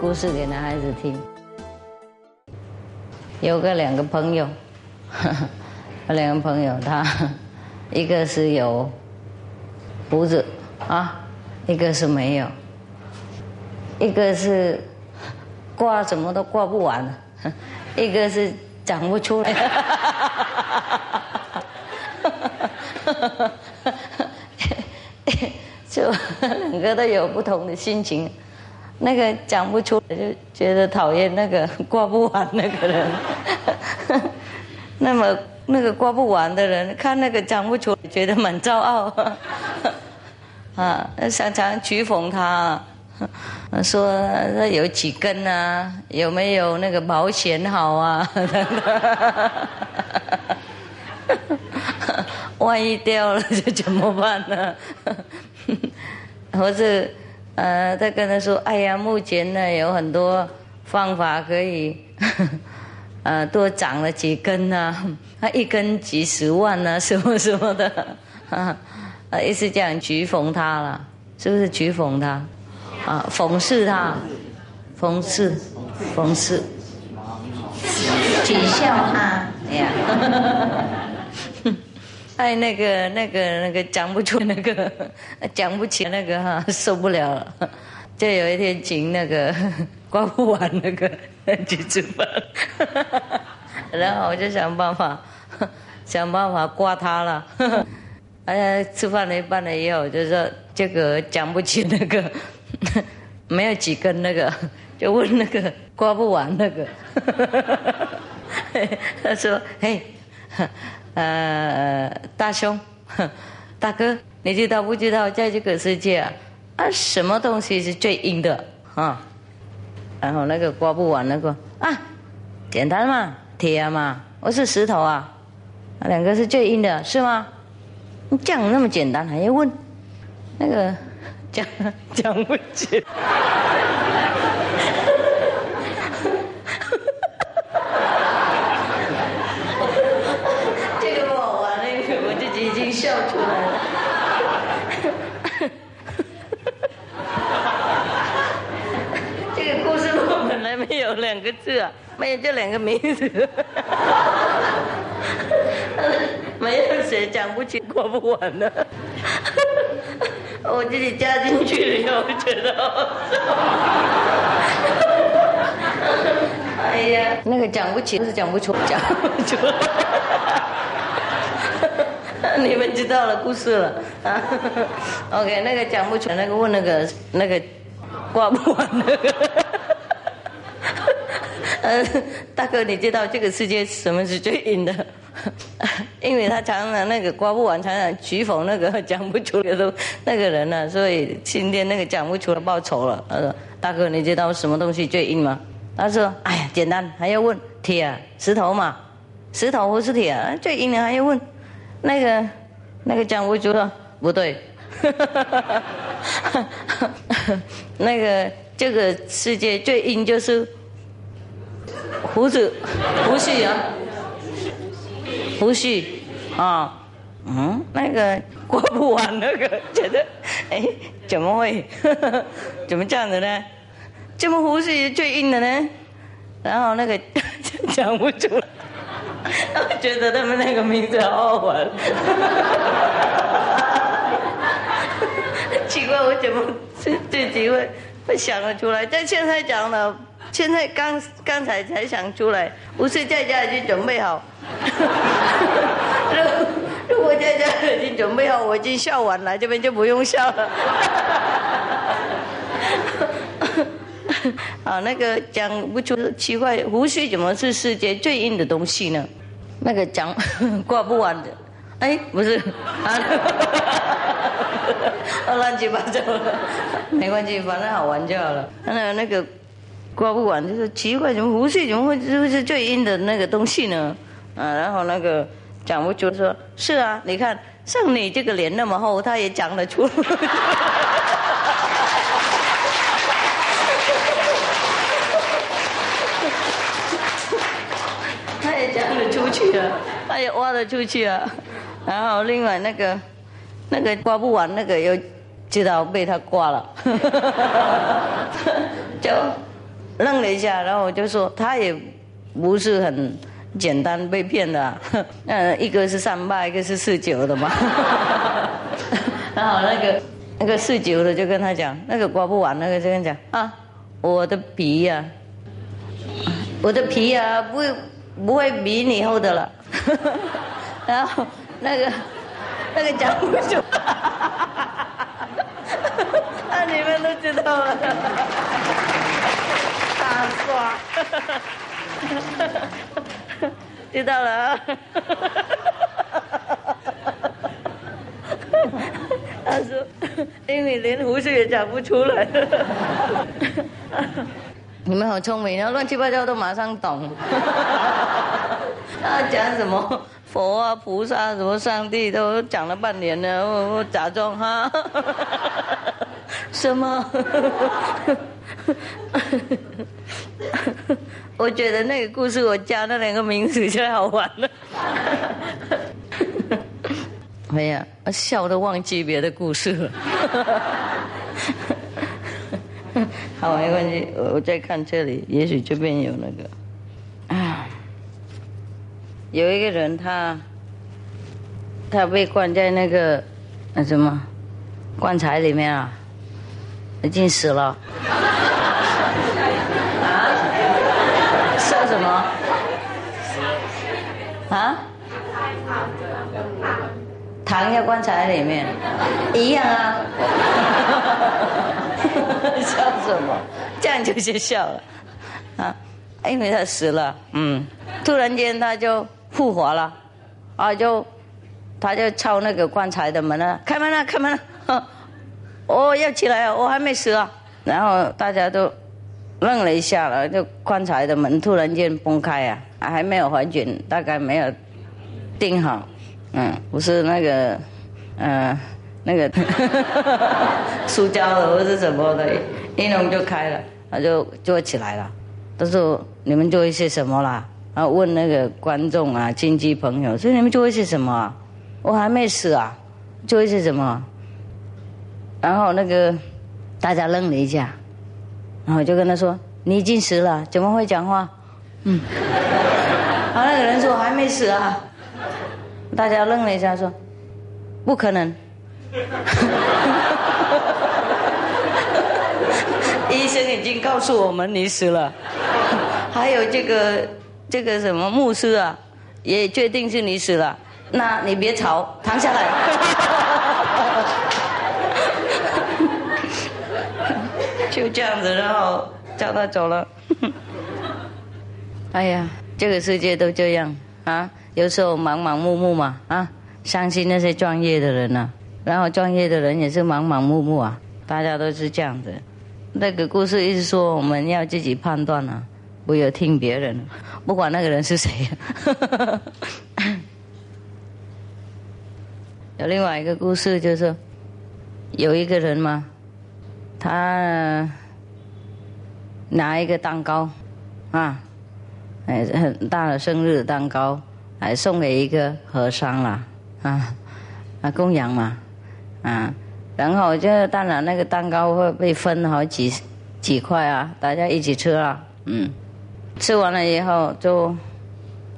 故事给男孩子听。有个两个朋友，两个朋友，他 一个是有胡子啊，一个是没有，一个是挂什么都挂不完，一个是长不出来。就两个都有不同的心情，那个讲不出来就觉得讨厌那个 挂不完那个人，那么那个挂不完的人看那个讲不出，觉得蛮骄傲，啊，常常取讽他，说他有几根啊，有没有那个保险好啊？万一掉了就怎么办呢？或者，呃，他跟他说：“哎呀，目前呢有很多方法可以，呃，多长了几根呢？他 一根几十万呢，什么什么的，啊，意思这样讥讽他了，是不是讥讽他？啊，讽刺他，讽刺，讽刺，取笑他，哎呀。”哎，那个、那个、那个讲不出那个，讲不起那个哈，受不了了。就有一天请那个 刮不完那个去吃饭，然后我就想办法，想办法刮他了。哎呀，吃饭了一半了以后，就说这个讲不起那个，没有几根那个，就问那个刮不完那个。他说：“嘿。”呃，大兄，大哥，你知道不知道，在这个世界啊，啊，什么东西是最硬的啊？然后那个刮不完那个啊，简单嘛，铁嘛，我是石头啊，两个是最硬的，是吗？你讲那么简单还要问？那个讲讲不起。笑出来了，这个故事我本来没有两个字啊，没有这两个名字，没有谁讲不清过不完的，我自己加进去了以后觉得，哎呀，那个讲不清是讲不出，讲不出。你们知道了故事了啊？OK，那个讲不全，那个问那个那个挂不完那个。呃，大哥，你知道这个世界什么是最硬的？因为他常常那个刮不完，常常取讽那个讲不出来的那个人呢，所以今天那个讲不出来报仇了。他说：“大哥，你知道什么东西最硬吗？”他说：“哎呀，简单，还要问铁、石头嘛？石头不是铁，最硬的还要问。”那个，那个讲不出了，不对，那个这个世界最硬就是胡子，胡须啊，胡须啊，嗯，那个过不完那个，觉得哎，怎么会，怎么这样子呢？这么胡须最硬的呢？然后那个 讲不出来。我觉得他们那个名字好好玩，奇怪，我怎么这这几位会想得出来？但现在讲了，现在刚刚才才想出来，不是在家已经准备好。如 如果在家已经准备好，我已经笑完了，这边就不用笑了。啊，那个讲不出奇怪，胡须怎么是世界最硬的东西呢？那个讲 挂不完的，哎，不是，啊，乱七八糟了，没关系，反正好玩就好了。那那个挂不完，就是奇怪，怎么胡须怎么会就是最硬的那个东西呢？啊，然后那个讲不出说，是啊，你看像你这个脸那么厚，他也讲得出。他也讲得出去啊，他也挖得出去啊。然后另外那个那个刮不完，那个又知道被他刮了，就愣了一下，然后我就说他也不是很简单被骗的，嗯，一个是三八，一个是四九的嘛。然后那个那个四九的就跟他讲，那个刮不完，那个就跟讲啊，我的皮呀，我的皮呀，不不会比你厚的了。然后那个那个讲不出，那你们都知道了，知道了。他说：“因为连胡须也长不出来。你们好聪明，然后乱七八糟都马上懂。他讲什么佛啊、菩萨、什么上帝都讲了半年了，我我假装哈，什么？我觉得那个故事我加那两个名字就好玩了。哎呀，笑都忘记别的故事了。好，没关系，我再看这里，也许这边有那个啊，有一个人他他被关在那个那什么棺材里面啊，已经死了。啊？说什么？啊？躺在棺材里面，一样啊。笑什么？这样就先笑了啊！因为他死了，嗯，突然间他就复活了，啊，就他就敲那个棺材的门了，开门了，开门了，哦，要起来了，我还没死啊！然后大家都愣了一下了，就棺材的门突然间崩开啊，还没有环紧，大概没有钉好，嗯，不是那个，嗯。那个 塑胶的或是什么的，一弄就开了，他就坐起来了。他说：“你们做一些什么啦？”然后问那个观众啊、亲戚朋友：“说你们做一些什么？我还没死啊，做一些什么？”然后那个大家愣了一下，然后就跟他说：“你已经死了，怎么会讲话？”嗯，然后那个人说：“还没死啊。”大家愣了一下，说：“不可能。”医生已经告诉我们你死了，还有这个这个什么牧师啊，也确定是你死了。那你别吵，躺下来。就这样子，然后叫他走了。哎呀，这个世界都这样啊！有时候盲盲目目嘛啊，相信那些专业的人呢。然后专业的人也是茫茫木木啊，大家都是这样子。那个故事一直说我们要自己判断啊，不要听别人，不管那个人是谁。有另外一个故事，就是有一个人嘛，他拿一个蛋糕啊，哎，很大的生日蛋糕，还送给一个和尚了啊，啊供养嘛。啊，然后就当然那个蛋糕会被分好几几块啊，大家一起吃了，嗯，吃完了以后就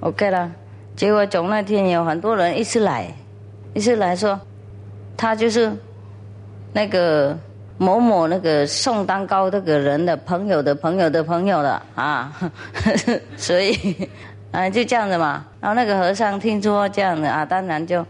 OK 了。结果从那天有很多人一起来，一起来说，他就是那个某某那个送蛋糕那个人的朋友的朋友的朋友的啊，所以 啊就这样子嘛。然后那个和尚听说这样子啊，当然就。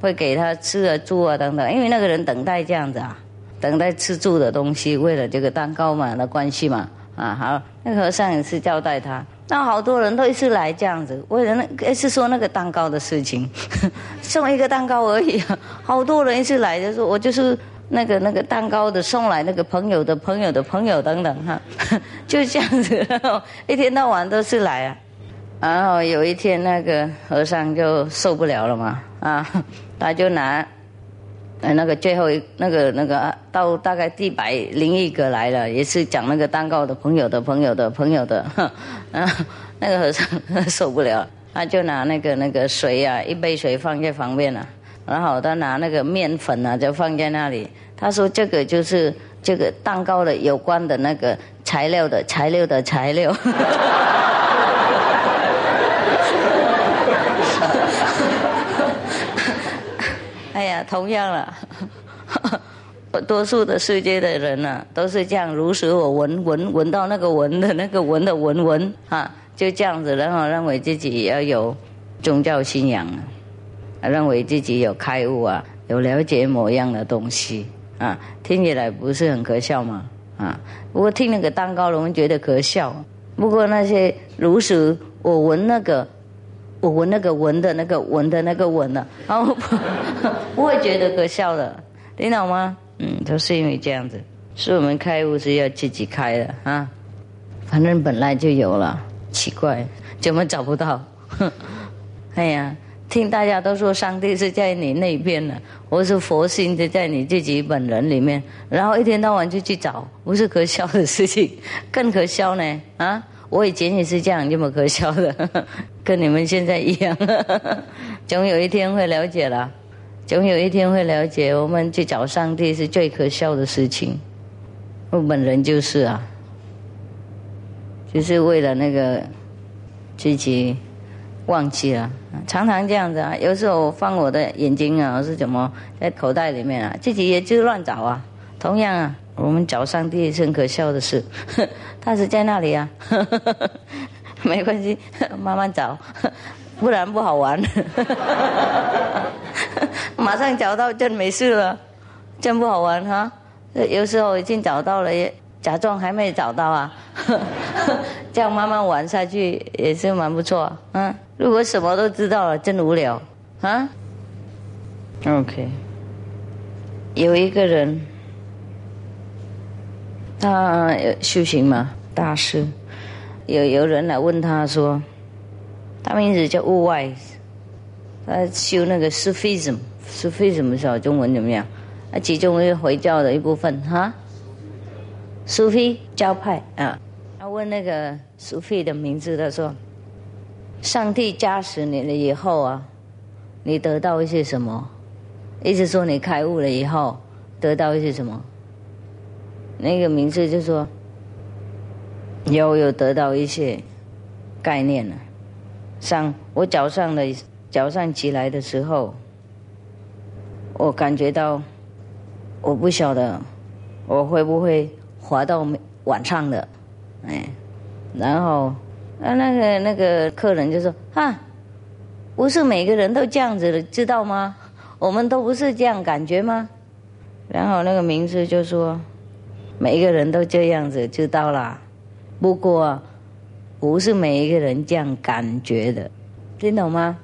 会给他吃啊住啊等等，因为那个人等待这样子啊，等待吃住的东西，为了这个蛋糕嘛的关系嘛啊好，那个和尚也是交代他，那好多人都一次来这样子，为了那是说那个蛋糕的事情，送一个蛋糕而已，好多人一次来就说我就是那个那个蛋糕的送来那个朋友的朋友的朋友等等哈，就这样子，一天到晚都是来啊，然后有一天那个和尚就受不了了嘛啊。他就拿，呃，那个最后一那个那个到大概第百零一个来了，也是讲那个蛋糕的朋友的朋友的朋友的，嗯，那个和尚 受不了，他就拿那个那个水啊，一杯水放在旁边了，然后他拿那个面粉啊，就放在那里。他说这个就是这个蛋糕的有关的那个材料的材料的材料。哎呀，同样了，多数的世界的人呢，都是这样如实我闻闻闻到那个闻的那个闻的闻闻啊，就这样子，然后认为自己要有宗教信仰，认为自己有开悟啊，有了解某样的东西啊，听起来不是很可笑吗？啊，不过听那个蛋糕，我们觉得可笑。不过那些如实我闻那个。我闻那个闻的那个闻的那个闻的，然 后不会觉得可笑的，听懂吗？嗯，都是因为这样子，是我们开悟是要自己开的啊，反正本来就有了，奇怪，怎么找不到？哎呀，听大家都说上帝是在你那边呢，我是佛性就在你自己本人里面，然后一天到晚就去找，不是可笑的事情，更可笑呢？啊！我以前也是这样这么可笑的，跟你们现在一样，总有一天会了解了，总有一天会了解。我们去找上帝是最可笑的事情，我本人就是啊，就是为了那个自己忘记了，常常这样子啊。有时候放我的眼睛啊，是怎么在口袋里面啊，自己也就乱找啊，同样啊。我们找上帝是很可笑的事，他是在那里啊，没关系，慢慢找，不然不好玩。马上找到就没事了，真不好玩哈。有时候已经找到了也，假装还没找到啊，这样慢慢玩下去也是蛮不错。嗯，如果什么都知道了，真无聊啊。OK，有一个人。他修行嘛，大师，有有人来问他说，他名字叫物外，他修那个 Sufism，Sufism 是中文怎么样？啊，其中一个回教的一部分哈，苏菲教派啊。他问那个苏菲的名字，他说，上帝加持你了以后啊，你得到一些什么？意思说你开悟了以后得到一些什么？那个名字就说，有有得到一些概念了。上我早上的早上起来的时候，我感觉到，我不晓得我会不会滑到晚上的，哎，然后啊那个那个客人就说啊，不是每个人都这样子的，知道吗？我们都不是这样感觉吗？然后那个名字就说。每一个人都这样子知道了，不过不是每一个人这样感觉的，听懂吗？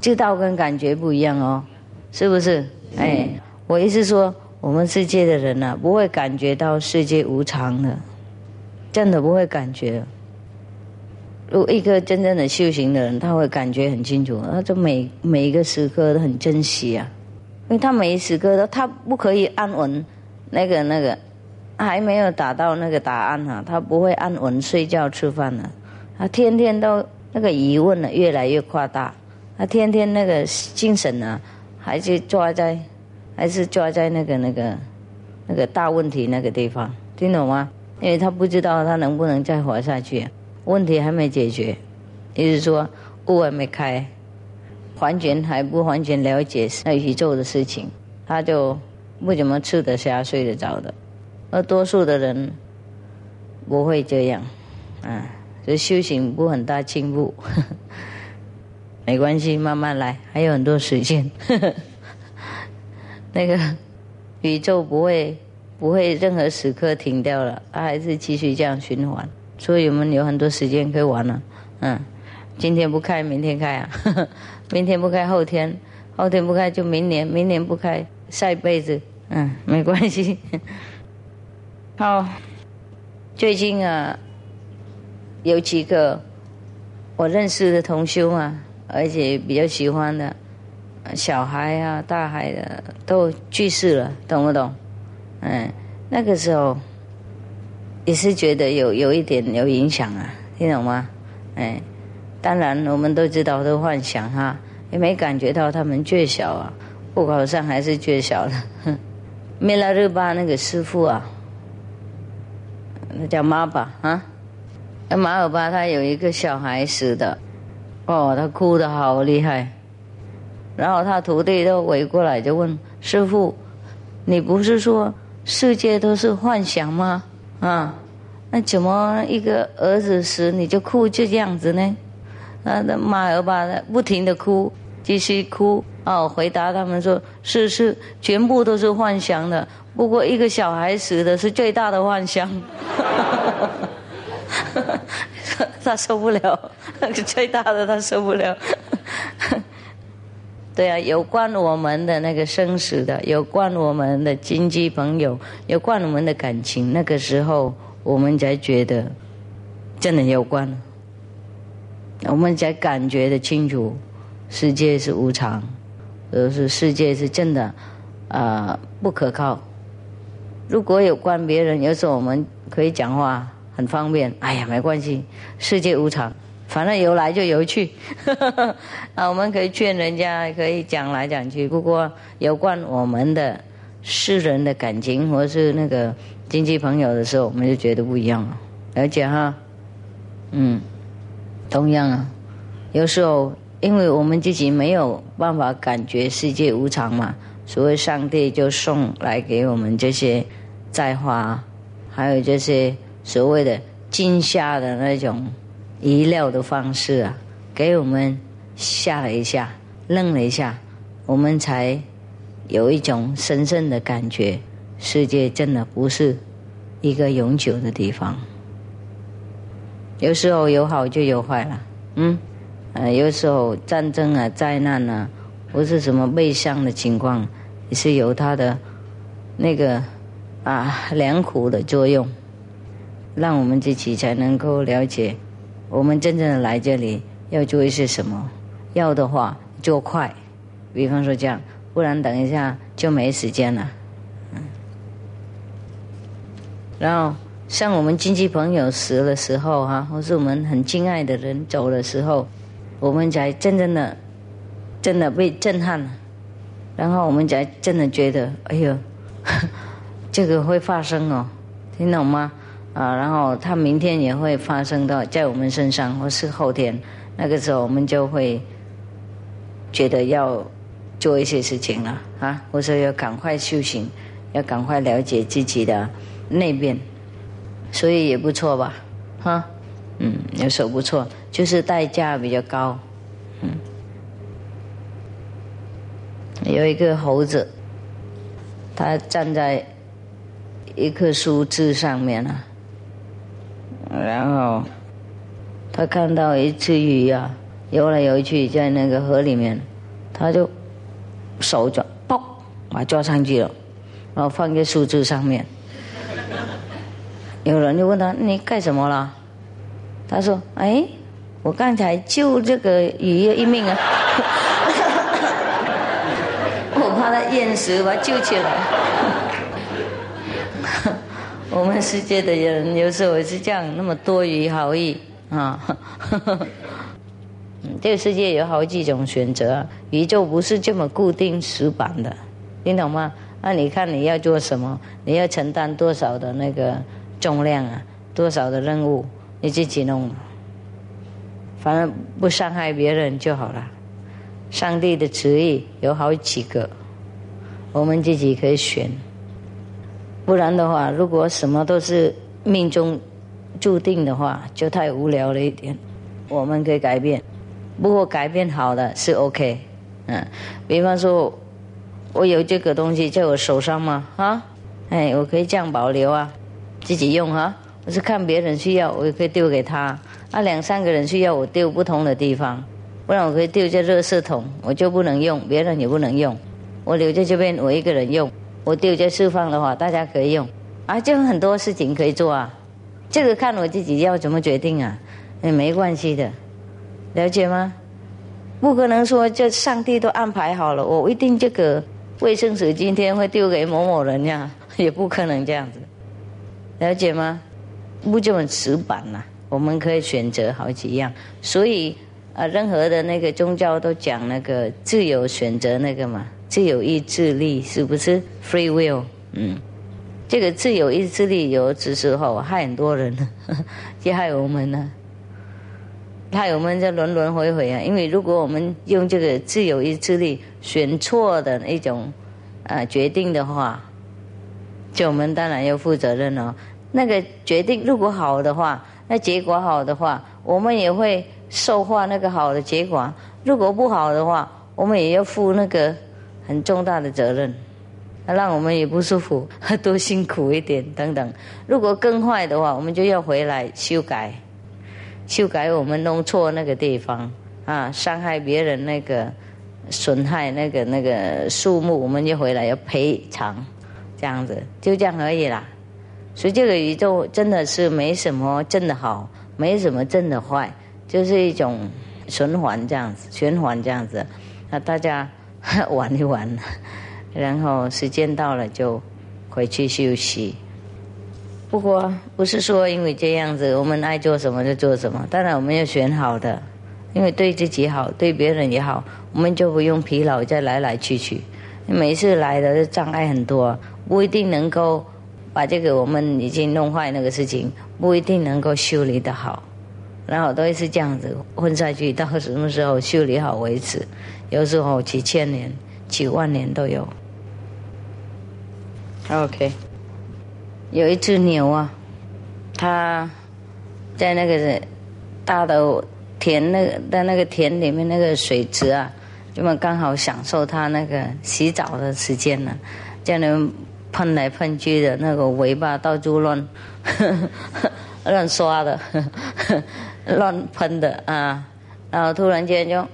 知道跟感觉不一样哦，是不是？哎，我意思说，我们世界的人呢，不会感觉到世界无常的，真的不会感觉。如果一个真正的修行的人，他会感觉很清楚，他就每每一个时刻都很珍惜啊，因为他每一时刻都他不可以安稳，那个那个。还没有打到那个答案哈，他不会安稳睡觉吃饭的，他天天都那个疑问呢越来越夸大，他天天那个精神呢还是抓在，还是抓在那个那个那个大问题那个地方，听懂吗？因为他不知道他能不能再活下去，问题还没解决，也就是说悟还没开，完全还不完全了解那宇宙的事情，他就不怎么吃得下睡得着的。而多数的人不会这样，啊，所以修行不很大进步，没关系，慢慢来，还有很多时间。呵 呵 那个宇宙不会不会任何时刻停掉了，它还是继续这样循环，所以我们有很多时间可以玩了。嗯，今天不开，明天开啊，明天不开，后天。后天不开就明年，明年不开，下一辈子，嗯，没关系。好，最近啊，有几个我认识的同修啊，而且比较喜欢的小孩啊、大孩的都去世了，懂不懂？嗯，那个时候也是觉得有有一点有影响啊，听懂吗？哎，当然我们都知道都幻想哈，也没感觉到他们最小啊，户口上还是最小的。米拉日巴那个师傅啊。那叫妈吧啊。马尔巴他有一个小孩死的，哦，他哭的好厉害。然后他徒弟都围过来就问师傅：“你不是说世界都是幻想吗？啊，那怎么一个儿子死你就哭这样子呢？”啊，那马儿吧不停的哭，继续哭。哦，回答他们说：“是是，全部都是幻想的。不过一个小孩死的是最大的幻想。”他受不了，最大的他受不了。对啊，有关我们的那个生死的，有关我们的经济朋友，有关我们的感情，那个时候我们才觉得真的有关，我们才感觉的清楚，世界是无常，而是世界是真的啊不可靠。如果有关别人，有时候我们可以讲话。很方便，哎呀，没关系，世界无常，反正游来就游去，啊，我们可以劝人家，可以讲来讲去。不过有关我们的世人的感情，或是那个亲戚朋友的时候，我们就觉得不一样了。而且哈？嗯，同样啊，有时候因为我们自己没有办法感觉世界无常嘛，所以上帝就送来给我们这些在花，还有这些。所谓的惊吓的那种遗料的方式啊，给我们吓了一下，愣了一下，我们才有一种深深的感觉：世界真的不是一个永久的地方。有时候有好就有坏了，嗯，呃，有时候战争啊、灾难啊，不是什么悲伤的情况，也是有它的那个啊良苦的作用。让我们自己才能够了解，我们真正的来这里要做一些什么。要的话做快，比方说这样，不然等一下就没时间了。嗯。然后像我们亲戚朋友死的时候哈，或是我们很敬爱的人走的时候，我们才真正的、真的被震撼了。然后我们才真的觉得，哎呦，这个会发生哦，听懂吗？啊，然后他明天也会发生到在我们身上，或是后天，那个时候我们就会觉得要做一些事情了啊，或者要赶快修行，要赶快了解自己的内边，所以也不错吧，哈，嗯，有时候不错，就是代价比较高，嗯，有一个猴子，他站在一棵树枝上面啊。然后，他看到一只鱼啊，游来游去在那个河里面，他就手抓，嘣，把抓上去了，然后放在树枝上面。有人就问他：“你干什么了？”他说：“哎，我刚才救这个鱼一命啊，我怕它淹死，把它救起来。”我们世界的人有时候也是这样，那么多余好意啊！嗯 这个世界有好几种选择，宇宙不是这么固定死板的，你懂吗？那你看你要做什么？你要承担多少的那个重量啊？多少的任务？你自己弄，反正不伤害别人就好了。上帝的旨意有好几个，我们自己可以选。不然的话，如果什么都是命中注定的话，就太无聊了一点。我们可以改变，不过改变好的是 OK。嗯，比方说，我有这个东西在我手上吗？啊，哎，我可以这样保留啊，自己用哈。我是看别人需要，我也可以丢给他。啊，两三个人需要，我丢不同的地方。不然我可以丢在热圾桶，我就不能用，别人也不能用。我留在这边，我一个人用。我丢在释放的话，大家可以用，啊，就很多事情可以做啊。这个看我自己要怎么决定啊，也没关系的，了解吗？不可能说这上帝都安排好了，我一定这个卫生纸今天会丢给某某人呀，也不可能这样子，了解吗？不这么死板呐，我们可以选择好几样，所以啊，任何的那个宗教都讲那个自由选择那个嘛。自由意志力是不是 free will？嗯，这个自由意志力有的时候害很多人，也害我们呢。害我们在轮轮回回啊！因为如果我们用这个自由意志力选错的一种啊决定的话，就我们当然要负责任了。那个决定如果好的话，那结果好的话，我们也会受化那个好的结果；如果不好的话，我们也要负那个很重大的责任，让我们也不舒服，多辛苦一点等等。如果更坏的话，我们就要回来修改。修改我们弄错那个地方啊，伤害别人那个，损害那个那个树木，我们就回来要赔偿，这样子就这样而已啦。所以这个宇宙真的是没什么真的好，没什么真的坏，就是一种循环这样子，循环这样子。那大家 玩一玩，然后时间到了就回去休息。不过不是说因为这样子，我们爱做什么就做什么。当然我们要选好的，因为对自己好，对别人也好，我们就不用疲劳再来来去去。每次来的障碍很多，不一定能够把这个我们已经弄坏那个事情，不一定能够修理的好。然后都是这样子混下去，到什么时候修理好为止？有时候几千年、几万年都有。OK。有一只牛啊，它在那个大的田那个在那个田里面那个水池啊，这么刚好享受它那个洗澡的时间呢，叫人喷来喷去的那个尾巴到处乱 乱刷的，乱喷的啊，然后突然间就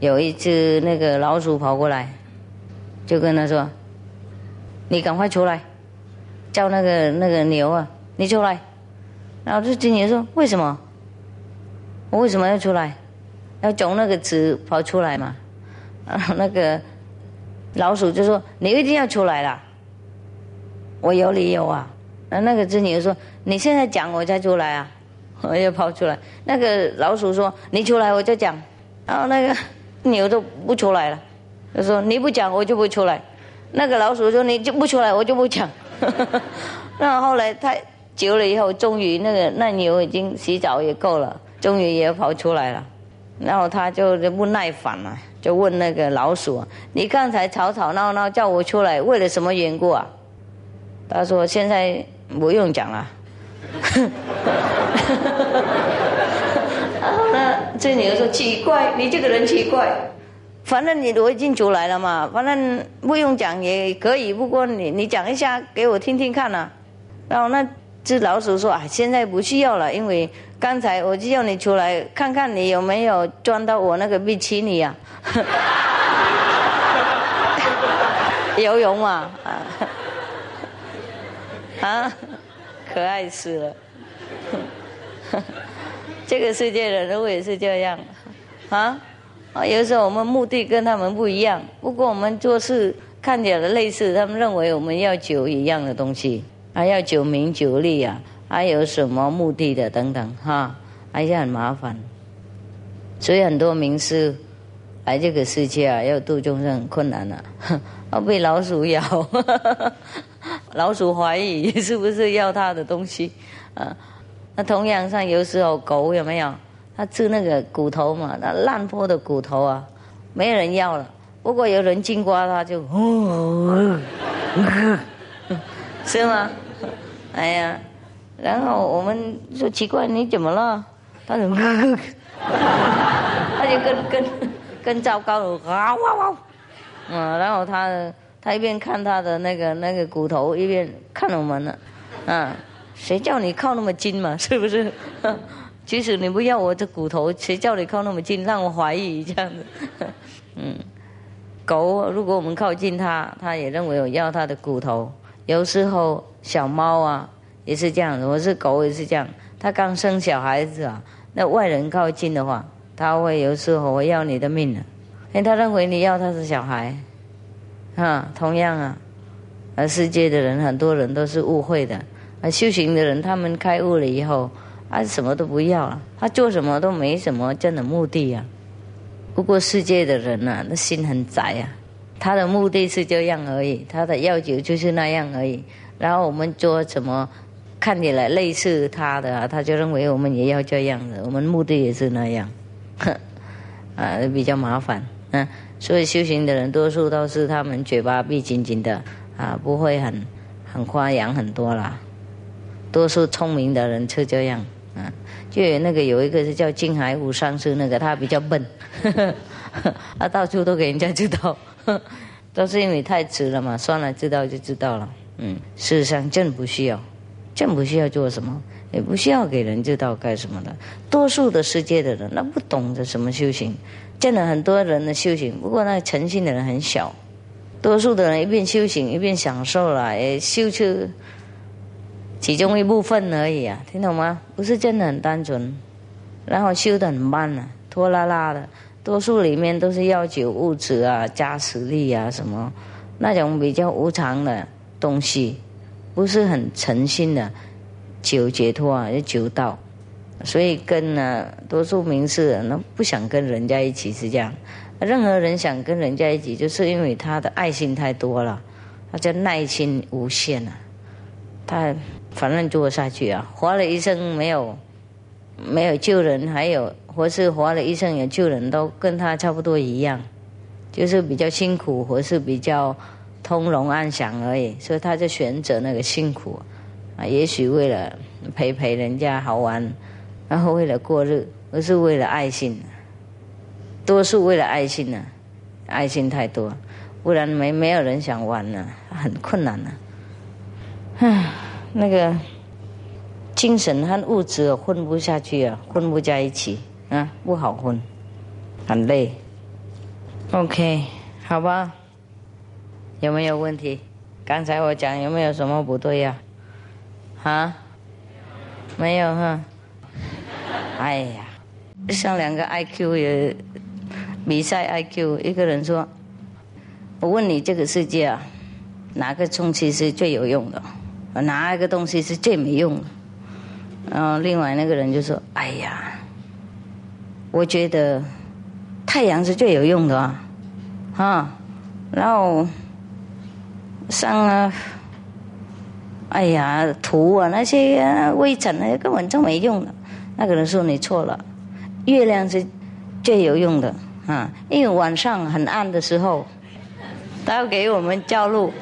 有一只那个老鼠跑过来，就跟他说：“你赶快出来。”叫那个那个牛啊，你出来。然后这只牛说：“为什么？我为什么要出来？要从那个池跑出来嘛？”然 后那个老鼠就说：“你一定要出来啦！我有理由啊。”然后那个只牛说：“你现在讲，我再出来啊！我要跑出来。”那个老鼠说：“你出来，我就讲。”然后那个牛都不出来了，他说：“你不讲，我就不出来。”那个老鼠说：“你就不出来，我就不讲。” 那后来太久了以后，终于那个那牛已经洗澡也够了，终于也跑出来了。然后他就不耐烦了，就问那个老鼠：“你刚才吵吵闹闹叫我出来，为了什么缘故啊？”他说：“现在不用讲了。”然后呢，这牛说：“奇怪，你这个人奇怪。”反正你都已经出来了嘛，反正不用讲也可以。不过你你讲一下给我听听看呐。然后那只老鼠说：“啊，现在不需要了，因为刚才我就要你出来看看你有没有钻到我那个比基尼呀，游泳嘛啊，啊，可爱死了。这个世界的人物也是这样。啊。”啊，有时候我们目的跟他们不一样，不过我们做事看起来类似，他们认为我们要酒一样的东西，还要求名求利啊，还有什么目的的等等。哈，还是很麻烦。所以很多名师来这个世界啊，要度众生很困难了，要 被老鼠咬，老鼠怀疑 是不是要他的东西啊？那同样像有时候狗有没有？他吃那个骨头嘛，那烂破的骨头啊，没人要了。不过有人经过，他就，是吗？哎呀，然后我们说奇怪，你怎么了？他就，他就跟跟跟糟糕了，啊哇哇，嗯，然后他他一边看他的那个那个骨头，一边看我们呢，嗯，谁叫你靠那么近嘛，是不是？即使你不要我这骨头，谁叫你靠那么近，让我怀疑这样子。嗯，狗如果我们靠近它，它也认为我要它的骨头。有时候小猫啊也是这样子，我是狗也是这样。它刚生小孩子啊，那外人靠近的话，它会有时候我要你的命的，因为它认为你要它是小孩。啊，同样啊，啊世界的人很多人都是误会的。啊修行的人，他们开悟了以后。啊什么都不要了，他做什么都没什么真的目的呀。不过世界的人呐，那心很窄呀，他的目的是这样而已，他的要求就是那样而已。然后我们做什么看起来类似他的，他就认为我们也要这样的，我们目的也是那样，啊，比较麻烦，嗯，所以修行的人多数都是他们嘴巴闭紧紧的，啊，不会很很夸扬很多啦。多数聪明的人是这样，嗯，就有那个有一个是叫金海武上师，那个他比较笨，他到处都给人家知道，都是因为太迟了嘛，算了，知道就知道了，嗯，事实上真不需要，真不需要做什么，也不需要给人知道干什么的。多数的世界的人，那不懂得什么修行，见了很多人的修行，不过那诚信的人很小，多数的人一边修行一边享受了，也修出。其中一部分而已啊，听懂吗？不是真的很单纯，然后修的很慢啊，拖拉拉的。多数里面都是要求物质啊、加实力啊什么，那种比较无常的东西，不是很诚心的求解脱啊、求道。所以跟呢，多数名士人不想跟人家一起是这样。任何人想跟人家一起，就是因为他的爱心太多了，他叫耐心无限啊，他。反正做下去啊，活了一生没有没有救人，还有或是活了一生有救人，都跟他差不多一样，就是比较辛苦，或是比较通融安详而已。所以他就选择那个辛苦啊，也许为了陪陪人家好玩，然后为了过日，而是为了爱心。多数为了爱心呢，爱心太多，不然没没有人想玩呢，很困难呢，唉。那个精神和物质混不下去啊，混不在一起啊，不好混，很累。OK，好吧，有没有问题？刚才我讲有没有什么不对呀？啊？没有哈。哎呀，像两个 IQ 也比赛 IQ，一个人说：“我问你，这个世界啊，哪个充气是最有用的？”哪一个东西是最没用的？然后另外那个人就说：“哎呀，我觉得太阳是最有用的啊！”啊，然后上啊，哎呀，土啊那些啊微尘那些根本就没用的。那个人说：“你错了，月亮是最有用的啊！因为晚上很暗的时候，他要给我们照路。”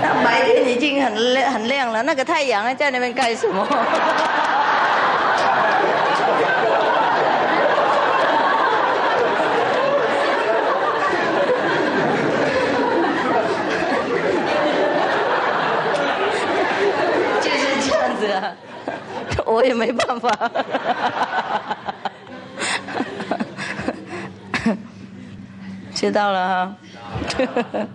那白天已经很亮很亮了，那个太阳在那边干什么？就是这样子啊，我也没办法。知道了哈。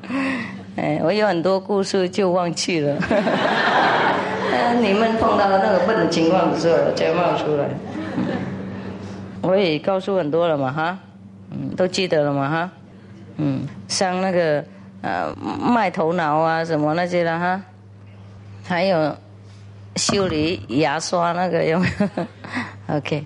哎，我有很多故事就忘记了。你们碰到那个笨的情况的时候再冒出来。我也告诉很多了嘛哈，嗯，都记得了嘛哈，嗯，像那个呃卖头脑啊什么那些了哈，还有修理牙刷那个用？OK，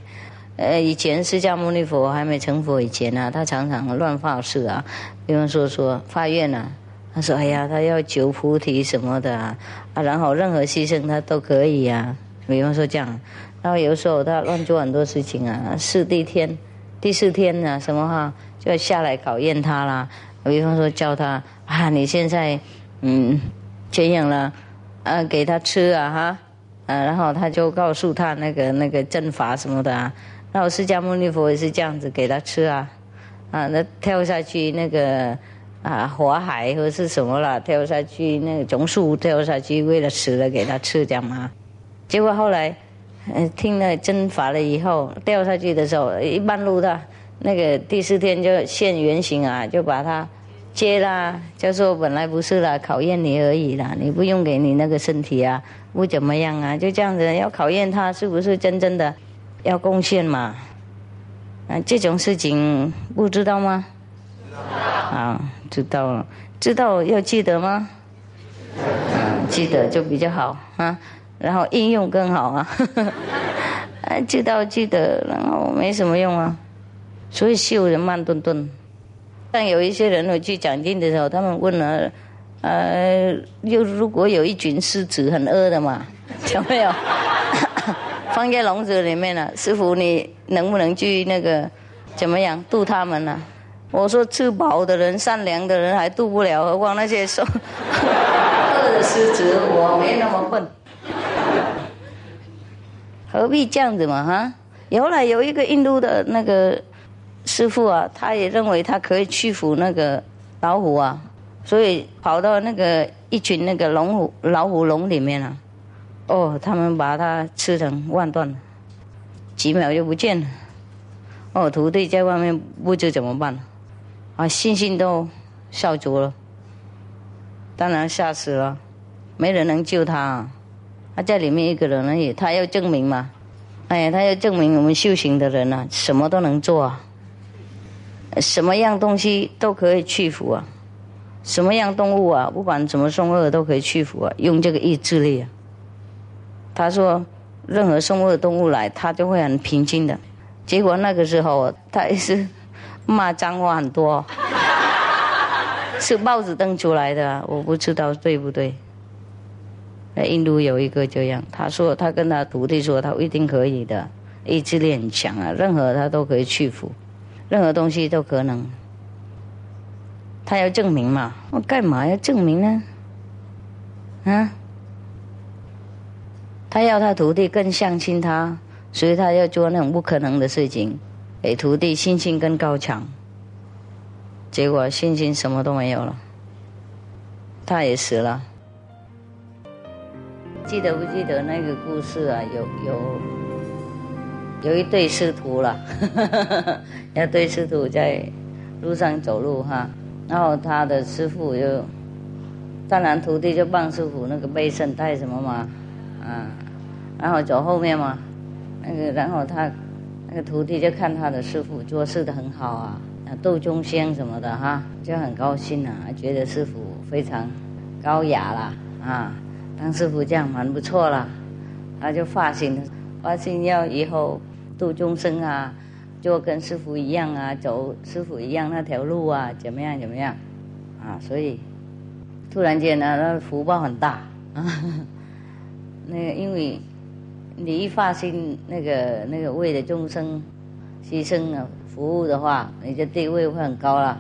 呃，以前释迦牟尼佛还没成佛以前呢，他常常乱发誓啊，比方说说发愿啊。他说：“哎呀，他要求菩提什么的啊，啊，然后任何牺牲他都可以啊。比方说这样，然后有时候他乱做很多事情啊，四地天、第四天呢，什么哈，就要下来考验他啦。比方说叫他啊，你现在嗯这样了，啊，给他吃啊哈，啊，然后他就告诉他那个那个阵法什么的啊。然后释迦牟尼佛也是这样子给他吃啊，啊，那跳下去那个。”啊，火海或是什么了，跳下去那个种树跳下去，为了死了给他吃这样嘛。结果后来，听了真法了以后，掉下去的时候，一半路的，那个第四天就现原形啊，就把他接啦，就说本来不是啦，考验你而已啦，你不用给你那个身体啊，不怎么样啊，就这样子要考验他是不是真正的要贡献嘛。啊，这种事情不知道吗？啊。知道了，知道要记得吗？嗯，记得就比较好啊，然后应用更好啊。啊，知道记得，然后没什么用啊。所以秀人慢顿顿。但有一些人我去讲经的时候，他们问了呃，又如果有一群狮子很饿的嘛，有没有？放在笼子里面了，师傅你能不能去那个怎么样渡他们呢？我说吃饱的人、善良的人还渡不了，何况那些瘦饿的狮子？我没那么笨，何必这样子嘛？哈！后来有一个印度的那个师傅啊，他也认为他可以屈服那个老虎啊，所以跑到那个一群那个龙虎老虎笼里面了。哦，他们把它吃成万段，几秒就不见了。哦，徒弟在外面不知怎么办。啊，信心都烧足了，当然吓死了，没人能救他。他在里面一个人而已，他要证明嘛。哎呀，他要证明我们修行的人啊，什么都能做啊，什么样东西都可以屈服啊，什么样动物啊，不管怎么凶恶都可以屈服啊，用这个意志力啊。他说，任何凶恶动物来，他就会很平静的。结果那个时候，他也是。骂脏话很多，是报纸登出来的，我不知道对不对。在印度有一个这样，他说他跟他徒弟说，他一定可以的，意志力很强啊，任何他都可以去服，任何东西都可能。他要证明嘛，我干嘛要证明呢？啊？他要他徒弟更相信他，所以他要做那种不可能的事情。给徒弟信心更高强，结果信心什么都没有了，他也死了。记得不记得那个故事啊？有有有一对师徒了，那对师徒在路上走路哈，然后他的师傅就，当然徒弟就帮师傅那个背身带什么嘛，啊，然后走后面嘛，那个然后他。那个徒弟就看他的师傅做事的很好啊，斗中香什么的哈，就很高兴啊，觉得师傅非常高雅啦啊，当师傅这样蛮不错啦，他就发心，发心要以后度众生啊，就跟师傅一样啊，走师傅一样那条路啊，怎么样怎么样啊，所以突然间呢，那福报很大。啊，那个因为。你一发心那个那个为了众生牺牲啊服务的话，你的地位会很高了，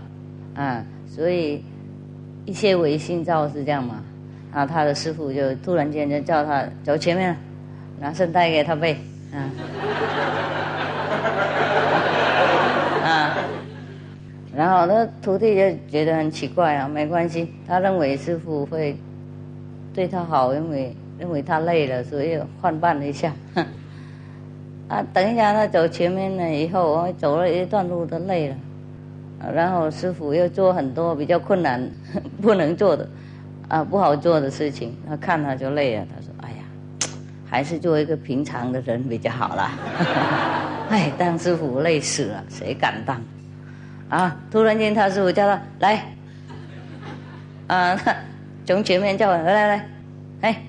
啊，所以一切唯心造是这样嘛，啊，他的师傅就突然间就叫他走前面，拿圣带给他背，啊，啊，然后那徒弟就觉得很奇怪啊，没关系，他认为师傅会对他好，因为。因为他累了，所以换伴了一下。啊，等一下他走前面了以后，我走了一段路都累了。然后师傅又做很多比较困难、不能做的、啊不好做的事情，他看他就累了。他：“，还是做一个平常的人比较好了。”哎，当师傅累死了，谁敢当？啊！突然间他师傅叫他来，啊，从前面叫来来来，哎。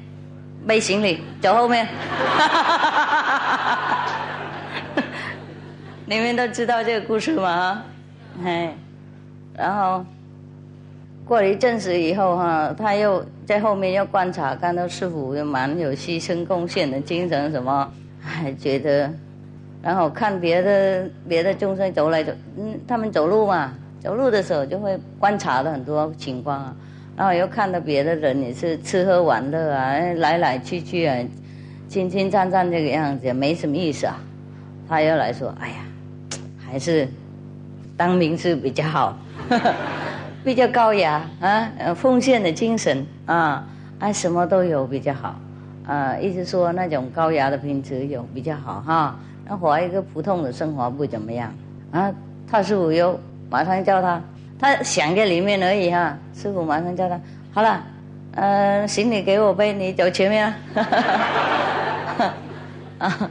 背行李，走后面。你们都知道这个故事吗？哎，然后过了一阵子以后哈，他又在后面又观察，看到师傅又蛮有牺牲贡献的精神什么，还觉得，然后看别的别的众生走来走，嗯，他们走路嘛，走路的时候就会观察的很多情况啊。然后又看到别的人也是吃喝玩乐啊，来来去去啊，亲亲战战这个样子，没什么意思啊。他又来说：“哎呀，还是当名师比较好，比较高雅啊，奉献的精神啊，啊什么都有比较好啊。一直说那种高雅的品质有比较好哈。那活一个普通的生活不怎么样啊。他师傅又马上叫他。”他想在里面而已哈，师傅马上叫他好了，嗯，行李给我背，你走前面啊。啊，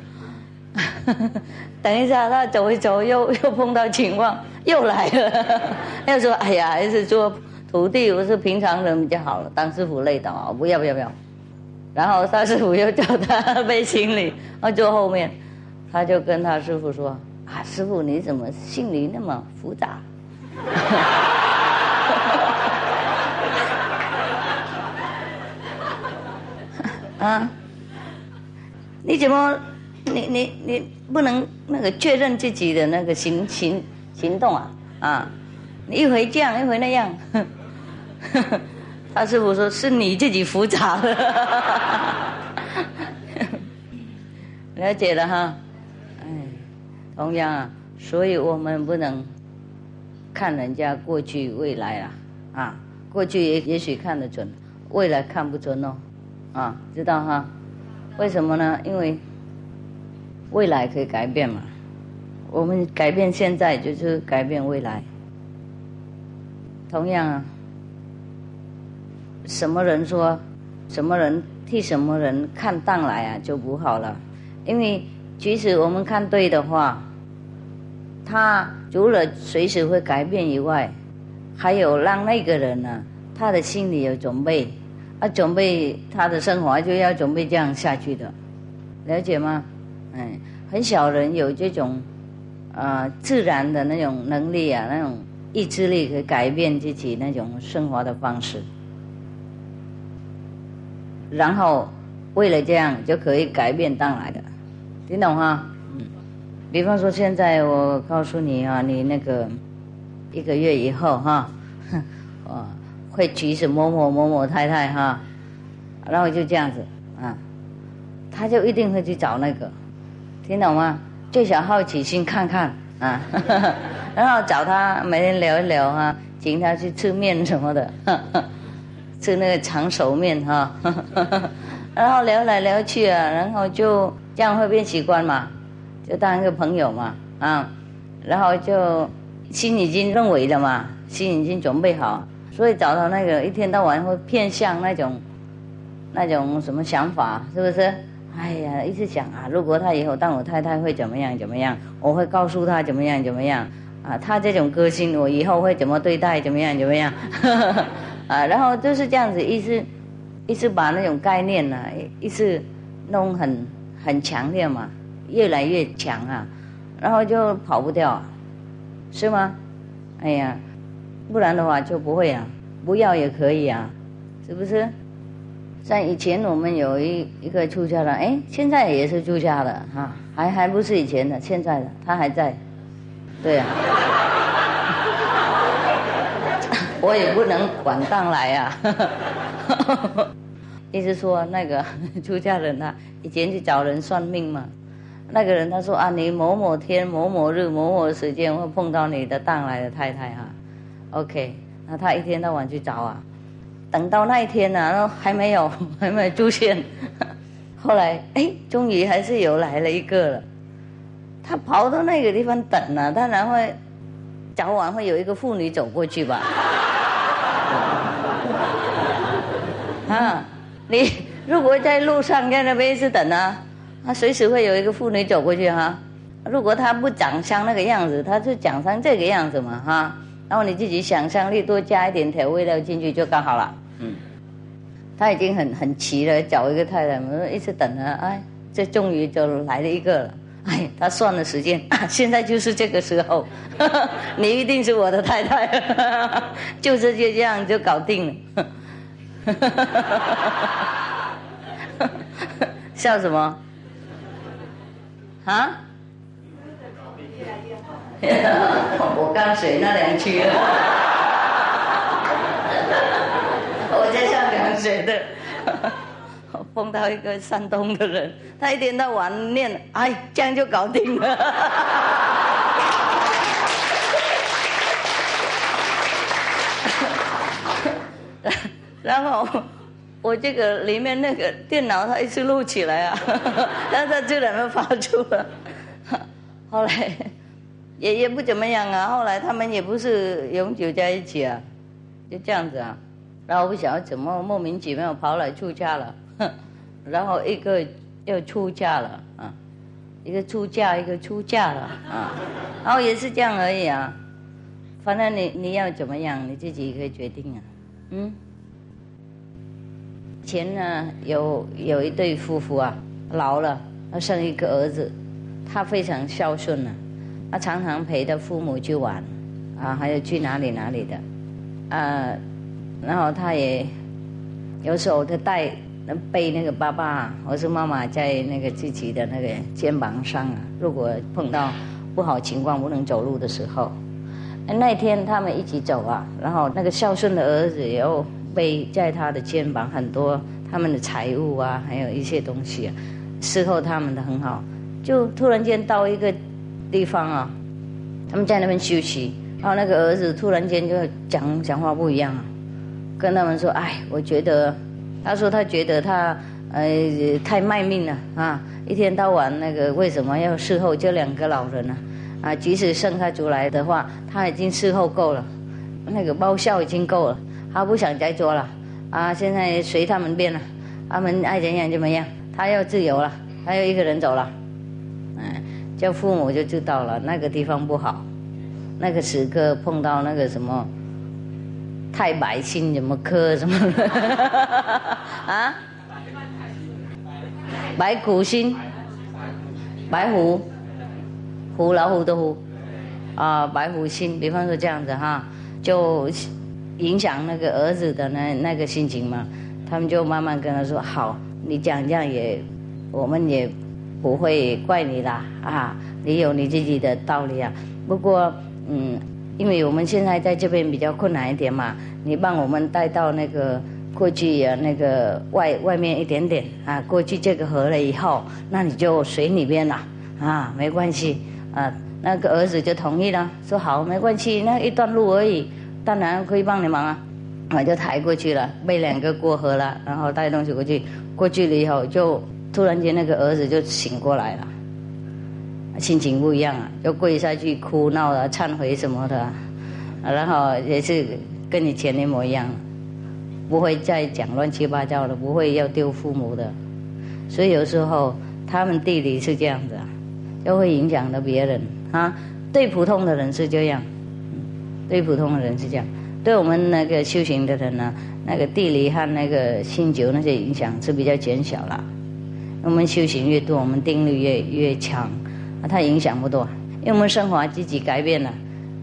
等一下，他走一走，又又碰到情况，又来了，又说哎呀，还是做徒弟不是平常人比较好了，当师傅累的啊，不要不要不要。然后他师傅又叫他背行李，啊，坐后面，他就跟他师傅说啊，师傅你怎么心里那么复杂？啊？你怎么，你你你不能那个确认自己的那个行行行动啊？啊，你一回这样，一回那样。他师傅说是你自己复杂的，了解了哈。哎，同样啊，所以我们不能看人家过去未来啊，啊，过去也也许看得准，未来看不准哦，啊，知道哈？为什么呢？因为未来可以改变嘛，我们改变现在就是改变未来。同样啊，什么人说，什么人替什么人看淡来啊，就不好了。因为即使我们看对的话，他除了随时会改变以外，还有让那个人呢，他的心里有准备。啊准备他的生活就要准备这样下去的，了解吗？嗯，很少人有这种，呃，自然的那种能力啊，那种意志力可以改变自己那种生活的方式，然后为了这样就可以改变当来的，听懂哈？嗯，比方说现在我告诉你啊，你那个一个月以后哈，啊。会娶什某某某某太太哈，然后就这样子啊，他就一定会去找那个，听懂吗？最小好奇心看看啊，然后找他每天聊一聊啊，请他去吃面什么的，吃那个长寿面哈，然后聊来聊去啊，然后就这样会变习惯嘛，就当一个朋友嘛啊，然后就心已经认为了嘛，心已经准备好。所以找到那个一天到晚会偏向那种，那种什么想法，是不是？哎呀，一直想啊，如果他以后当我太太会怎么样怎么样？我会告诉他怎么样怎么样？啊，他这种个性，我以后会怎么对待？怎么样怎么样？啊，然后就是这样子，一直一直把那种概念呢，一直弄很很强烈嘛，越来越强啊，然后就跑不掉，是吗？哎呀。不然的话就不会啊，不要也可以啊，是不是？像以前我们有一一个出家的，哎，现在也是出家的哈，还还不是以前的，现在的他还在，对呀。我也不能管当来呀，意思说那个 出家人啊，以前去找人算命嘛，那个人他说啊，你某某天某某日某某时间会碰到你的当来的太太哈。OK，那他一天到晚去找啊，等到那一天呢，然后还没有，还没有出现。后来，哎，终于还是有来了一个了。他跑到那个地方等呢，当然会早晚会有一个妇女走过去吧。啊，你如果在路上在那边一直等啊，他随时会有一个妇女走过去哈。如果他不长相那个样子，他就长成这个样子嘛哈。然后你自己想象力多加一点调味料进去就刚好了。他已经很很急了，找一个太太，我们一直等着，哎，这终于就来了一个了。哎，他算了时间，现在就是这个时候，你一定是我的太太，就是就这样就搞定了。笑什么？啊？我刚水那两句了，我在上凉水的，碰到一个山东的人，他一天到晚念，哎，这样就搞定了。然后我这个里面那个电脑，它一直录起来啊，但是就两个发出了，后来。也也不怎么样啊，后来他们也不是永久在一起啊，就这样子啊，然后不晓得怎么莫名其妙跑来出家了，然后一个又出嫁了啊，一个出嫁一个出嫁了啊，然后也是这样而已啊，反正你你要怎么样你自己可以决定啊，嗯，前呢有有一对夫妇啊老了，要生一个儿子，他非常孝顺啊。他常常陪着父母去玩，啊，还有去哪里哪里的，啊，然后他也有时候他带背那个爸爸或是妈妈在那个自己的那个肩膀上啊，如果碰到不好情况不能走路的时候，那天他们一起走啊，然后那个孝顺的儿子也要背在他的肩膀很多他们的财物啊，还有一些东西，啊，伺候他们的很好。就突然间到一个地方啊，他们在那边休息，然后那个儿子突然间就讲讲话不一样啊，跟他们说：“哎，我觉得。”他说他觉得他呃太卖命了啊，一天到晚那个为什么要伺候这两个老人呢？啊，即使生他出来的话，他已经伺候够了，那个报效已经够了，他不想再做了啊！现在随他们便了，他们爱怎样怎么样，他要自由了，他要一个人走了，嗯，叫父母就知道了那个地方不好，那个时刻碰到那个什么。太白心怎么磕什么 啊？白虎心，白虎，虎老虎的虎啊，白虎心。比方说这样子哈，就影响那个儿子的那那个心情嘛。他们就慢慢跟他说：“好，你讲这样也，我们也不会怪你啦啊，你有你自己的道理啊。不过嗯。”因为我们现在在这边比较困难一点嘛，你帮我们带到那个过去啊，那个外外面一点点啊，过去这个河了以后，那你就水里边了啊，没关系啊。那个儿子就同意了，说好，没关系，那一段路而已，当然可以帮你忙啊。我就抬过去了，背两个过河了，然后带东西过去，过去了以后，就突然间那个儿子就醒过来了。心情不一样啊，就跪下去哭闹啊、忏悔什么的，然后也是跟以前一模一样，不会再讲乱七八糟的，不会要丢父母的。所以有时候他们地理是这样子，就会影响到别人啊。对普通的人是这样，对普通的人是这样，对我们那个修行的人呢，那个地理和那个星球那些影响是比较减小了。我们修行越多，我们定力越越强。它影响不多，因为我们生活自己改变了，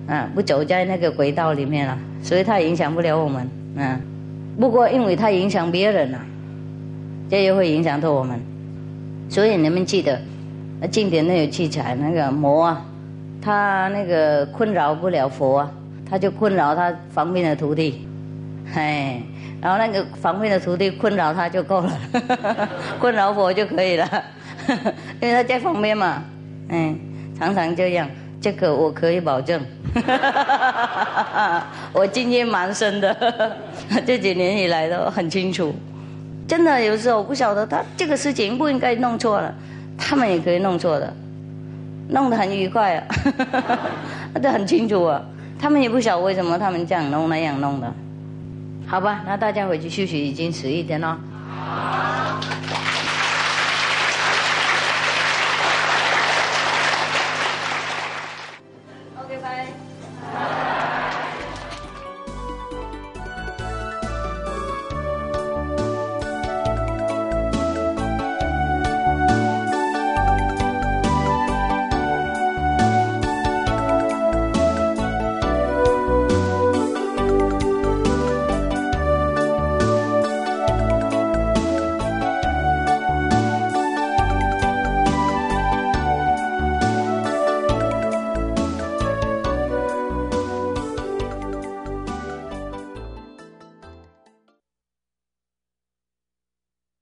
啊，不走在那个轨道里面了，所以它影响不了我们，嗯。不过因为它影响别人了，这又会影响到我们，所以你们记得，那经典那有记载，那个魔啊，他那个困扰不了佛啊，他就困扰他旁边的徒弟，嘿，然后那个方便的徒弟困扰他就够了，困扰佛就可以了，因为他在旁边嘛。嗯，常常这样，这个我可以保证。我经验蛮深的，这几年以来都很清楚。真的，有时候我不晓得他这个事情不应该弄错了，他们也可以弄错的，弄得很愉快啊，这很清楚啊。他们也不晓得为什么他们这样弄那样弄的。好吧，那大家回去休息，已经十一点了。